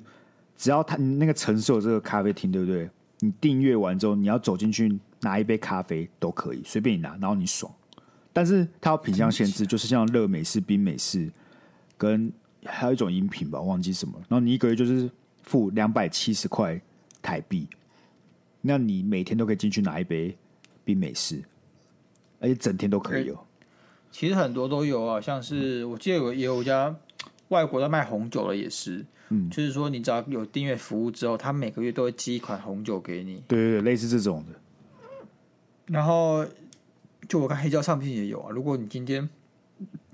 只要他那个承受这个咖啡厅，对不对？你订阅完之后，你要走进去拿一杯咖啡都可以，随便你拿，然后你爽。但是它有品相限制，就是像热美式、冰美式，跟还有一种饮品吧，忘记什么。然后你一个月就是付两百七十块台币，那你每天都可以进去拿一杯冰美式，而且整天都可以有。其实很多都有啊，像是我记得有也有一家外国在卖红酒的，也是，嗯，就是说你只要有订阅服务之后，他每个月都会寄一款红酒给你。对对对，类似这种的。然后。就我看黑胶唱片也有啊，如果你今天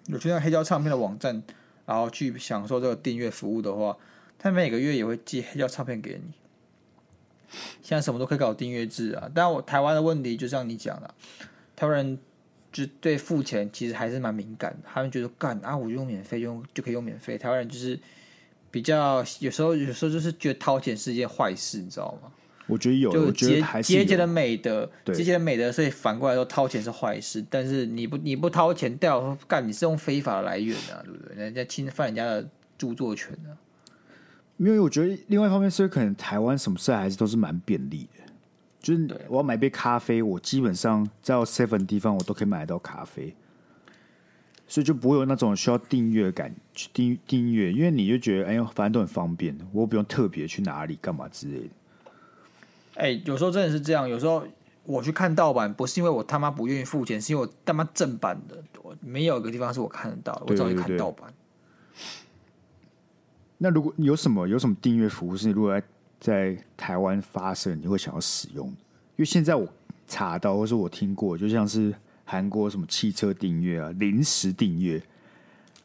有去那黑胶唱片的网站，然后去享受这个订阅服务的话，他每个月也会寄黑胶唱片给你。现在什么都可以搞订阅制啊，但我台湾的问题就像你讲的，台湾人就对付钱其实还是蛮敏感的，他们觉得干啊，我就用免费用就可以用免费，台湾人就是比较有时候有时候就是觉得掏钱是一件坏事，你知道吗？我觉得有，就节节节的美德，节节对的美德，所以反过来说，掏钱是坏事。但是你不你不掏钱，代表说干你是用非法的来源啊，对不对？人家侵犯人家的著作权啊。没有我觉得另外一方面是可能台湾什么事还是都是蛮便利的，就是我要买杯咖啡，我基本上在 seven 地方我都可以买得到咖啡，所以就不会有那种需要订阅感去订订阅，因为你就觉得哎呦，反正都很方便，我不用特别去哪里干嘛之类的。哎、欸，有时候真的是这样。有时候我去看盗版，不是因为我他妈不愿意付钱，是因为我他妈正版的，我没有一个地方是我看得到的，我找你看盗版。那如果有什么有什么订阅服务是你如果在在台湾发生，你会想要使用？因为现在我查到或是我听过，就像是韩国什么汽车订阅啊、零食订阅，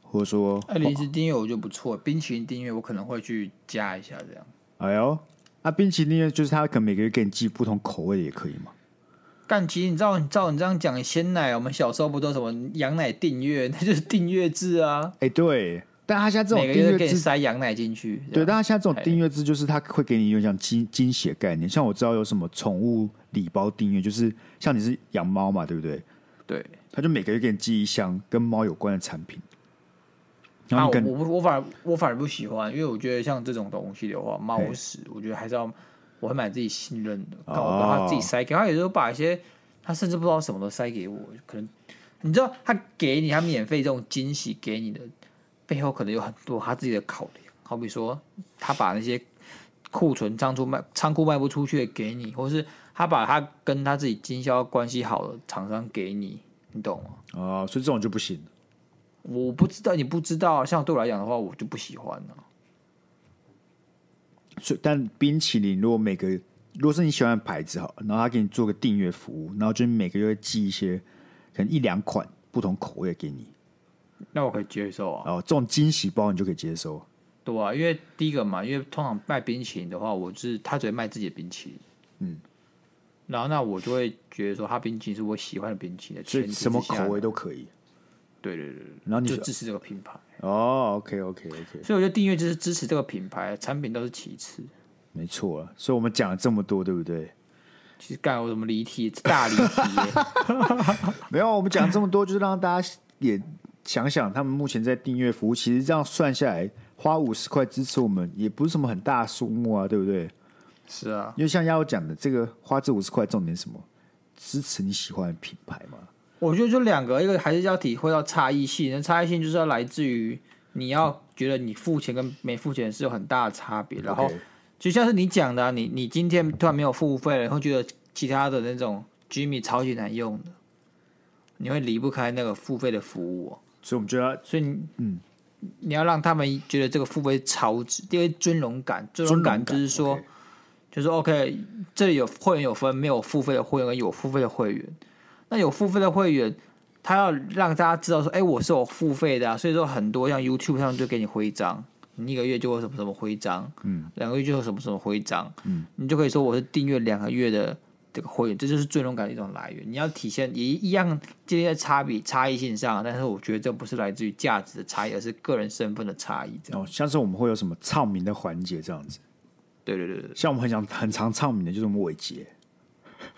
或者说哎，零食订阅我觉得不错，冰淇淋订阅我可能会去加一下这样。哎呦。啊，冰淇淋订阅就是他可能每个月给你寄不同口味的也可以嘛？但其实你知道，你照你这样讲，鲜奶我们小时候不都什么羊奶订阅，那就是订阅制啊。哎、欸，对，但他现在这种订阅制塞羊奶进去，对，但他现在这种订阅制就是他会给你有点像惊惊喜概念，像我知道有什么宠物礼包订阅，就是像你是养猫嘛，对不对？对，他就每个月给你寄一箱跟猫有关的产品。啊，我我我反而我反而不喜欢，因为我觉得像这种东西的话，猫屎，我觉得还是要我会买自己信任的，我把它自己塞给他。有时候把一些他甚至不知道什么都塞给我，可能你知道他给你他免费这种惊喜给你的背后，可能有很多他自己的考量。好比说，他把那些库存仓储卖仓库卖不出去的给你，或是他把他跟他自己经销关系好的厂商给你，你懂吗？啊，所以这种就不行。我不知道，你不知道。像对我来讲的话，我就不喜欢了。所以，但冰淇淋如果每个，如果是你喜欢的牌子好，然后他给你做个订阅服务，然后就每个月寄一些可能一两款不同口味给你，那我可以接受啊。哦，这种惊喜包你就可以接受。对啊，因为第一个嘛，因为通常卖冰淇淋的话，我是他只会卖自己的冰淇淋，嗯，然后那我就会觉得说，他冰淇淋是我喜欢的冰淇淋，所以什么口味都可以。对对对，然后你就支持这个品牌哦，OK OK OK，所以我觉得订阅就是支持这个品牌，产品都是其次。没错啊，所以我们讲了这么多，对不对？其实干我什么离题，大离题。没有，我们讲这么多，就是让大家也想想，他们目前在订阅服务，其实这样算下来，花五十块支持我们，也不是什么很大的数目啊，对不对？是啊，因为像亚欧讲的，这个花这五十块，重点是什么？支持你喜欢的品牌嘛。我觉得就两个，一个还是要体会到差异性，那差异性就是要来自于你要觉得你付钱跟没付钱是有很大的差别。然后就像是你讲的、啊，你你今天突然没有付费了，会觉得其他的那种 Jimmy 超级难用的，你会离不开那个付费的服务、哦。所以我们觉得，所以你嗯，你要让他们觉得这个付费超值，第二尊荣感，尊荣感就是说，就是 OK，这里有会员有分没有付费的会员跟有付费的会员。那有付费的会员，他要让大家知道说，哎、欸，我是有付费的啊，所以说很多像 YouTube 上就给你徽章，你一个月就有什么什么徽章，嗯，两个月就有什么什么徽章，嗯，你就可以说我是订阅两个月的这个会员，这就是最荣感的一种来源。你要体现也一样，今天在差别差异性上，但是我觉得这不是来自于价值的差异，而是个人身份的差异。哦，像是我们会有什么唱名的环节这样子，对对对对，像我们很想很常唱名的就是我们伟杰。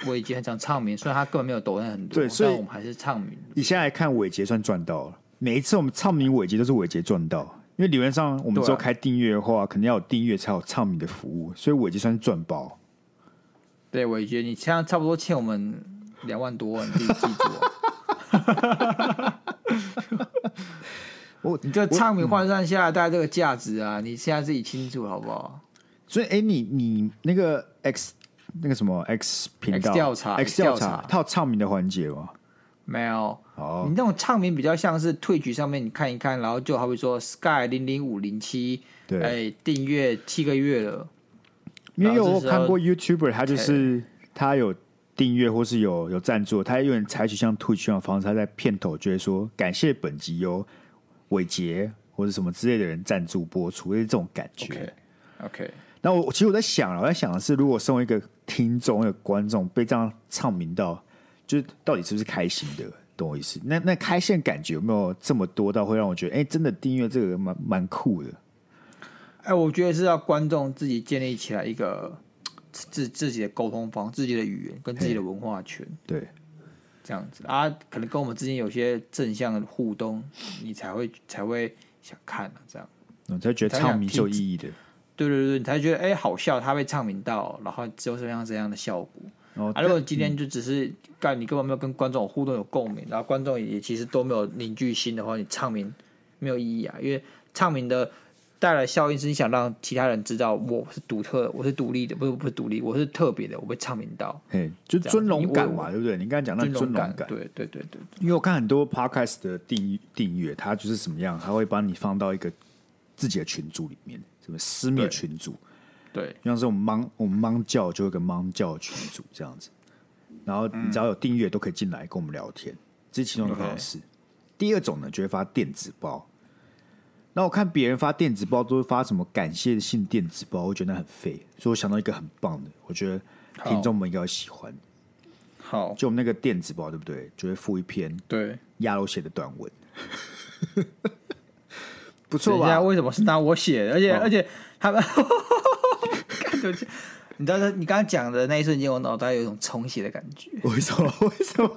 伟杰很常唱名，虽然他根本没有抖音很多，对，所以我们还是唱名。你现在来看伟杰算赚到了，每一次我们唱名伟杰都是伟杰赚到，因为理论上我们只有开订阅的话，肯定、啊、要有订阅才有唱名的服务，所以伟杰算是赚包。对，伟杰，你现在差不多欠我们两万多，你自己记住啊。我你这唱名换算下来，大概这个价值啊，你现在自己清楚好不好？所以，哎，你你那个 X 那个什么 X 频道调查 X 调查，它有唱名的环节吗？没有。哦，你那种唱名比较像是 Twitch 上面你看一看，然后就好比说 Sky 零零五零七，对，哎，订阅七个月了。因为我看过 YouTuber，他就是他有订阅或是有有赞助，他有人采取像 Twitch 的方式，他在片头就会说感谢本集由伟杰或者什么之类的人赞助播出，就是这种感觉。OK，那我其实我在想，我在想的是，如果身为一个听众、一个观众被这样唱名到，就是到底是不是开心的？懂我意思？那那开线感觉有没有这么多到会让我觉得，哎、欸，真的订阅这个蛮蛮酷的？哎，我觉得是要观众自己建立起来一个自自己的沟通方、自己的语言跟自己的文化圈。对，这样子啊，可能跟我们之间有些正向的互动，你才会才会想看啊，这样，你才觉得唱名是有意义的。对对对，你才觉得哎、欸，好笑，他被唱名到，然后只有什么样怎样的效果。哦、啊！如果今天就只是干，你根本没有跟观众互动有共鸣，然后观众也其实都没有凝聚心的话，你唱名没有意义啊。因为唱名的带来效应是你想让其他人知道我是独特的，我是独立的，不是不是独立，我是特别的，我被唱名到，嘿，就尊荣感嘛，对不对？你刚才讲那尊荣感，对对对对，对。因为我看很多 podcast 的订订阅，它就是什么样，它会帮你放到一个自己的群组里面，什么私密群组。对，像是我们芒我们芒教就有个芒教群组这样子，然后你只要有订阅都可以进来跟我们聊天，这是其中的方式。第二种呢，就会发电子报。那我看别人发电子报都会发什么感谢信电子报，我觉得很废，所以我想到一个很棒的，我觉得听众们应该会喜欢。好，就我们那个电子报对不对？就会附一篇对鸭肉写的短文，不错吧？为什么是拿我写的？而且、哦、而且他们。你知道，你刚刚讲的那一瞬间，我脑袋有一种充血的感觉。为什么？为什么？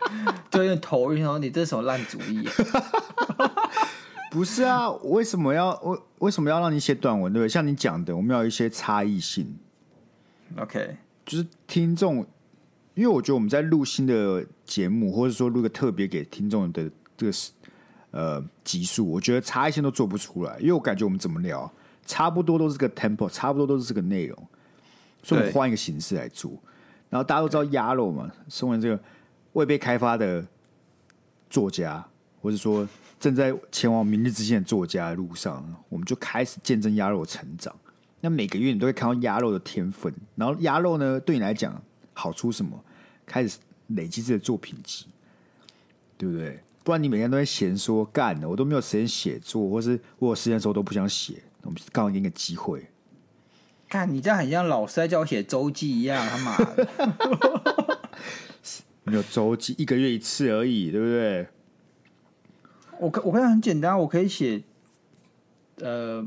就有点头晕。说你这是什么烂主意？不是啊，为什么要为为什么要让你写短文？对不对？像你讲的，我们要有一些差异性。OK，就是听众，因为我觉得我们在录新的节目，或者说录个特别给听众的这个呃集数，我觉得差异性都做不出来，因为我感觉我们怎么聊。差不多都是个 tempo，差不多都是这个内容，所以我们换一个形式来做。然后大家都知道鸭肉嘛，身为这个未被开发的作家，或者说正在前往明日之星的作家的路上，我们就开始见证鸭肉的成长。那每个月你都会看到鸭肉的天分，然后鸭肉呢，对你来讲好处什么？开始累积自己的作品集，对不对？不然你每天都在闲说干的，我都没有时间写作，或是我有时间的时候都不想写。我们刚好给你个机会，看你这样很像老师在叫我写周记一样，他妈的，没有周记，一个月一次而已，对不对？我可我可以很简单，我可以写呃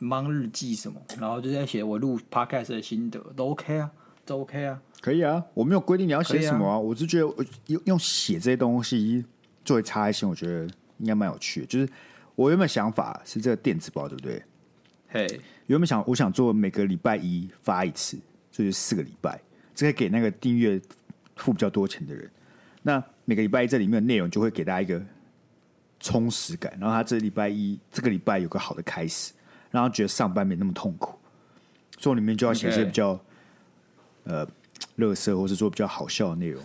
忙日记什么，然后就在写我录 podcast 的心得，都 OK 啊，都 OK 啊，可以啊，我没有规定你要写什么啊，啊我是觉得用用写这些东西作为差异性，我觉得应该蛮有趣的。就是我原本想法是这个电子报，对不对？嘿、hey，原本想我想做每个礼拜一发一次，所以就四个礼拜，这个给那个订阅付比较多钱的人。那每个礼拜一这里面的内容就会给大家一个充实感，然后他这礼拜一这个礼拜有个好的开始，然后觉得上班没那么痛苦。所以里面就要写一些比较、呃，乐色或是说比较好笑的内容，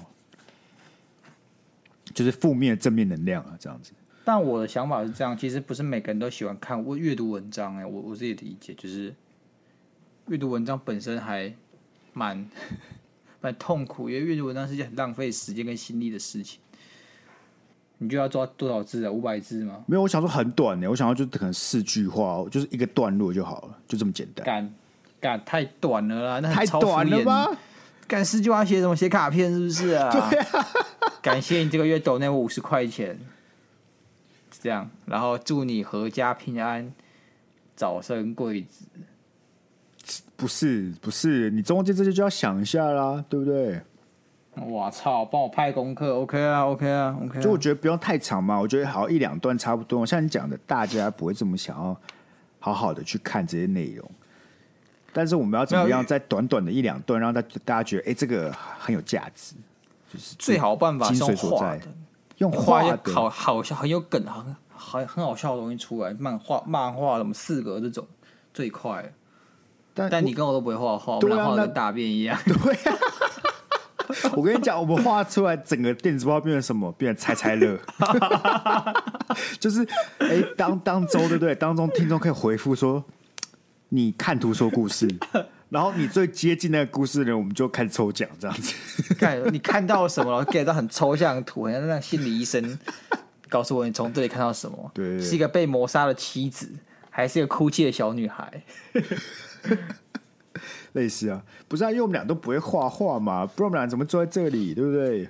就是负面正面能量啊，这样子。但我的想法是这样，其实不是每个人都喜欢看我阅读文章哎、欸，我我自己的理解就是，阅读文章本身还蛮 蛮痛苦，因为阅读文章是件很浪费时间跟心力的事情。你就要抓多少字啊？五百字吗？没有，我想说很短呢、欸，我想要就可能四句话，就是一个段落就好了，就这么简单。干干太短了啦，那太短了吧？干四句话写什么？写卡片是不是啊？对啊。感谢你这个月抖那我五十块钱。这样，然后祝你阖家平安，早生贵子。不是不是，你中间这些就要想一下啦，对不对？我操，帮我派功课，OK 啊，OK 啊，OK 啊。就我觉得不用太长嘛，我觉得好一两段差不多。像你讲的，大家不会这么想要好好的去看这些内容。但是我们要怎么样在短短的一两段，让大大家觉得，哎、欸，这个很有价值，就是最好办法是用画的，用画的好好笑、很有梗、很很很好笑的东西出来，漫画、漫画什么四格这种最快。但但你跟我都不会画画，我们画的跟大便一样。对啊，我跟你讲，我们画出来整个电子报变成什么？变成猜猜乐，就是哎、欸，当当周对不对？当中听众可以回复说，你看图说故事，然后你最接近那个故事的人，我们就开始抽奖这样子。看你看到什么了？给到很抽象的图，好像那心理医生告诉我，你从这里看到什么？对，是一个被谋杀的妻子，还是一个哭泣的小女孩？类似啊，不是啊，因为我们俩都不会画画嘛，不然我们俩怎么坐在这里，对不对？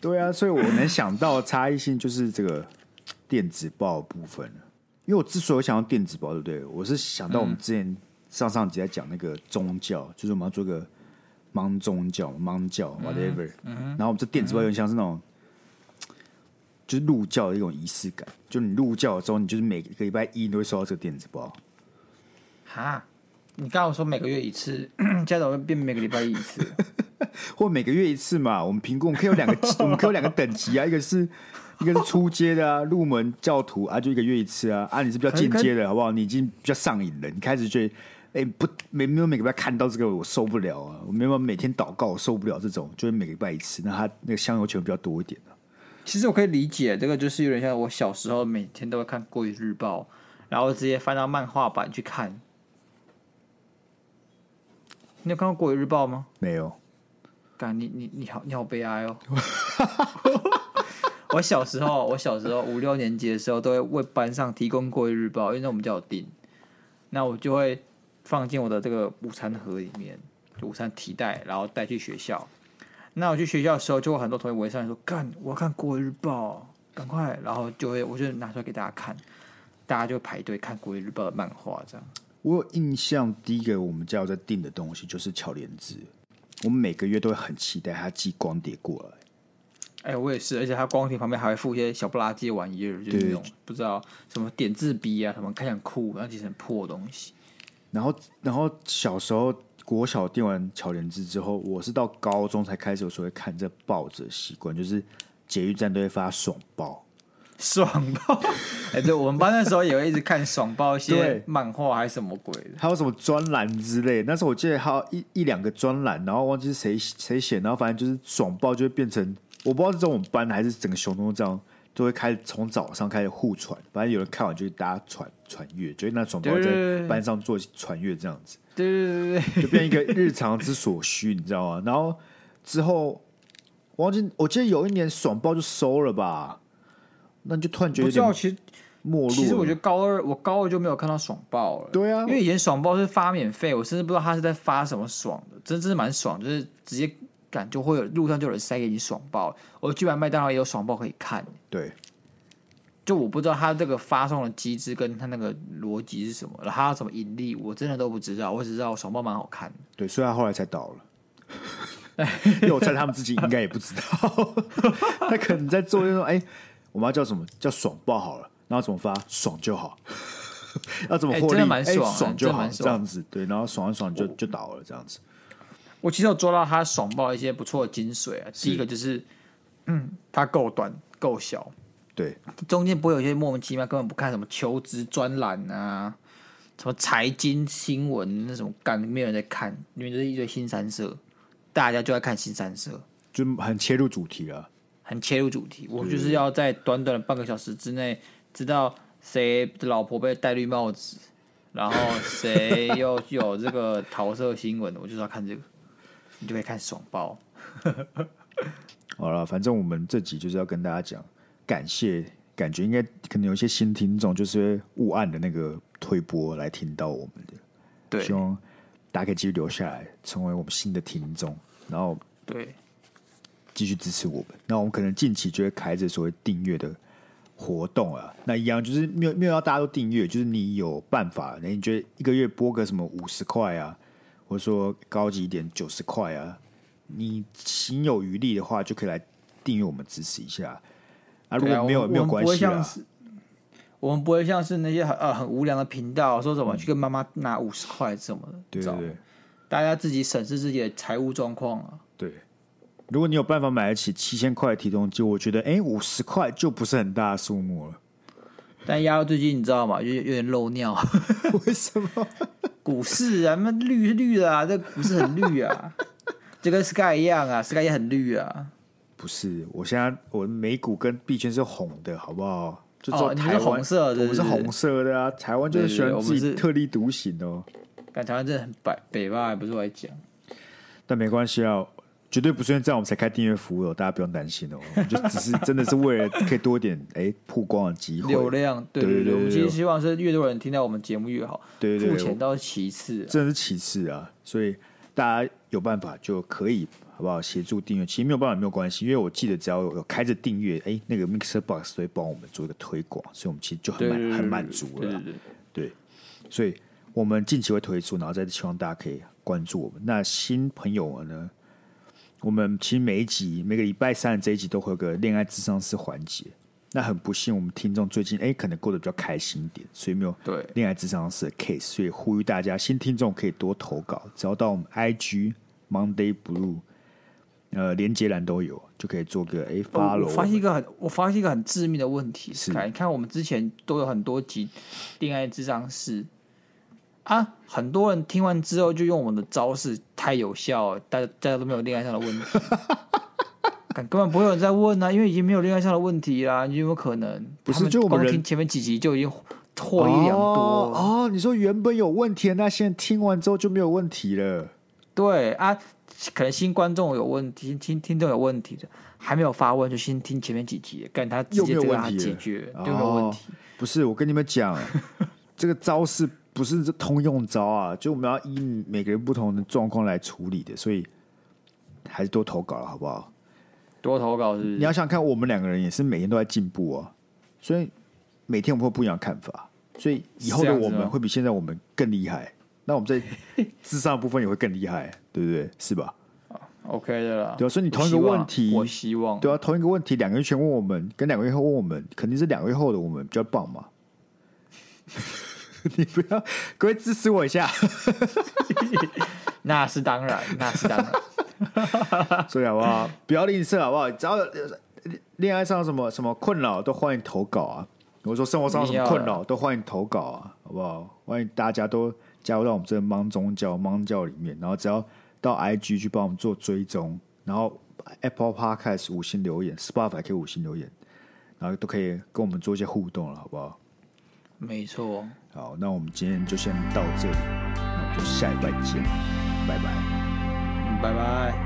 对啊，所以我能想到差异性就是这个电子报的部分。因为我之所以想要电子报，对不对？我是想到我们之前上上集在讲那个宗教，嗯、就是我们要做个盲宗教、盲教 whatever，、嗯嗯、然后我们这电子报有点像是那种，嗯、就是入教的一种仪式感。就你入教的时候，你就是每个礼拜一都会收到这个电子报。哈，你刚刚说每个月一次，家长会变每个礼拜一次，或每个月一次嘛？我们评估我们可以有两个，我们可以有两个等级啊，一个是。一个是初阶的啊，入门教徒啊，就一个月一次啊。啊，你是比较进阶的，好不好？你已经比较上瘾了，你开始觉得，哎、欸，不，没没有每个礼拜看到这个，我受不了啊。我没有每天祷告，我受不了这种，就是每个礼拜一次，那他那个香油钱比较多一点的。其实我可以理解，这个就是有点像我小时候每天都会看《国语日报》，然后直接翻到漫画版去看。你有看过《国语日报》吗？没有。干，你你你好，你好悲哀哦。我小时候，我小时候五六年级的时候，都会为班上提供《国语日报》，因为那我们叫订，那我就会放进我的这个午餐盒里面，午餐提袋，然后带去学校。那我去学校的时候，就会很多同学围上来说：“干，我要看《国语日报》，赶快！”然后就会，我就拿出来给大家看，大家就排队看《国语日报》的漫画。这样，我有印象，第一个我们家在订的东西就是巧连智，我们每个月都会很期待他寄光碟过来。哎、欸，我也是，而且它光碟旁边还会附一些小不拉几的玩意儿，就是那种不知道什么点字笔啊，什么看起来很酷，然后其实很破的东西。然后，然后小时候国小订完巧连智之后，我是到高中才开始有时候会看这报纸的习惯，就是捷运站都会发爽报，爽爆。哎、欸，对，我们班那时候也会一直看爽爆，一些漫画还是什么鬼的，还有什么专栏之类。那时候我记得还有一一两个专栏，然后忘记是谁谁写，然后反正就是爽爆就会变成。我不知道是在我们班还是整个熊东这样，都会开始从早上开始互传，反正有人看完就大家传传阅，就那爽报在班上做传阅这样子，对对对对，就变一个日常之所需，你知道吗？然后之后我忘记，我记得有一年爽爆就收了吧，那就突然觉得有点其实没落。其实我觉得高二我高二就没有看到爽爆了，对啊，因为以前爽爆是发免费，我甚至不知道他是在发什么爽的，真真是蛮爽，就是直接。就会有路上就有人塞给你爽爆，我居然麦当劳也有爽爆可以看。对，就我不知道他这个发送的机制跟他那个逻辑是什么，然后他要怎么盈利，我真的都不知道。我只知道爽爆蛮好看的。对，所以他后来才倒了。因为我猜他们自己应该也不知道，他可能在做那种哎，我们要叫什么？叫爽爆好了，然后怎么发？爽就好，要怎么获利？哎、欸，爽就好，这样子对，然后爽一爽就就倒了，这样子。我其实有抓到他爽爆一些不错的精髓啊。第一个就是，嗯，它够短够小，对，中间不会有一些莫名其妙根本不看什么求职专栏啊，什么财经新闻那种干，没有人在看，因为就是一堆新三色，大家就在看新三色，就很切入主题了，很切入主题。我就是要在短短的半个小时之内知道谁的老婆被戴绿帽子，然后谁 又有这个桃色新闻，我就是要看这个。你就可以看爽爆。好了，反正我们这集就是要跟大家讲，感谢，感觉应该可能有一些新听众，就是误按的那个推播来听到我们的。对，希望大家可以继续留下来，成为我们新的听众，然后对，继续支持我们。那我们可能近期就会开着所谓订阅的活动啊。那一样就是没有没有要大家都订阅，就是你有办法，那你觉得一个月播个什么五十块啊？或者说高级一点九十块啊，你心有余力的话，就可以来订阅我们支持一下啊。如果没有、啊、没有关系啊，我们不会像是那些很呃很无良的频道说什么去跟妈妈拿五十块什么的，对对对，大家自己审视自己的财务状况啊。对，如果你有办法买得起七千块的体重机，我觉得哎五十块就不是很大的数目了。但鸭肉最近你知道吗？有有点漏尿，为什么？股市啊，那绿绿的啊，这股市很绿啊，就跟 Sky 一样啊，Sky 也很绿啊。不是，我现在我美股跟币圈是红的，好不好？就说台湾、色的，我们是红色的啊。台湾就是喜欢自己特立独行哦。但台湾真的很北北吧，还不是我来讲。但没关系啊。绝对不是因为这样我们才开订阅服务哦，大家不用担心哦。我们就只是 真的是为了可以多一点哎曝光的机会、流量。对对对，我们其实希望是越多人听到我们节目越好。对对对，付钱倒是其次，真的是其次啊。所以大家有办法就可以好不好协助订阅？其实没有办法没有关系，因为我记得只要有开着订阅，哎，那个 Mixer Box 都会帮我们做一个推广，所以我们其实就很满很满足了。对对，所以我们近期会推出，然后再希望大家可以关注我们。那新朋友们呢？我们其实每一集每个礼拜三的这一集都会有个恋爱智商室环节。那很不幸，我们听众最近哎，可能过得比较开心一点，所以没有对恋爱智商室的 case。所以呼吁大家新听众可以多投稿，只要到我们 IG Monday Blue 呃连接栏都有，就可以做个哎 follow。我发现一个很我发现一个很致命的问题是，你看我们之前都有很多集恋爱智商室。啊！很多人听完之后就用我们的招式，太有效了，大家大家都没有恋爱上的问题，根本不会有人在问啊，因为已经没有恋爱上的问题啦。你有没有可能？不是，就我们听前面几集就已经获益良多哦，哦，你说原本有问题，那现在听完之后就没有问题了？对啊，可能新观众有问题，听听众有问题的，还没有发问，就先听前面几集，干他直接就让他解决，有没有问题。不是，我跟你们讲，这个招式。不是这通用招啊，就我们要依每个人不同的状况来处理的，所以还是多投稿了，好不好？多投稿是，是。你要想看，我们两个人也是每天都在进步啊，所以每天我们会不一样的看法，所以以后的我们会比现在我们更厉害。那我们在智商的部分也会更厉害，对不对？是吧？OK 的啦。对啊，所以你同一个问题，我希望，希望对啊，同一个问题，两个月前问我们，跟两个月后问我们，肯定是两个月后的我们比较棒嘛。你不要，各位支持我一下。那是当然，那是当然。所以好不好？不要吝啬，好不好？只要恋爱上什么什么困扰，都欢迎投稿啊！我说生活上什么困扰，都欢迎投稿啊，好不好？欢迎大家都加入到我们这个芒宗教芒教里面，然后只要到 IG 去帮我们做追踪，然后 Apple Podcast 五星留言，Spotify 可以五星留言，然后都可以跟我们做一些互动了，好不好？没错。好，那我们今天就先到这里，那我们就下一拜见，拜拜，拜拜。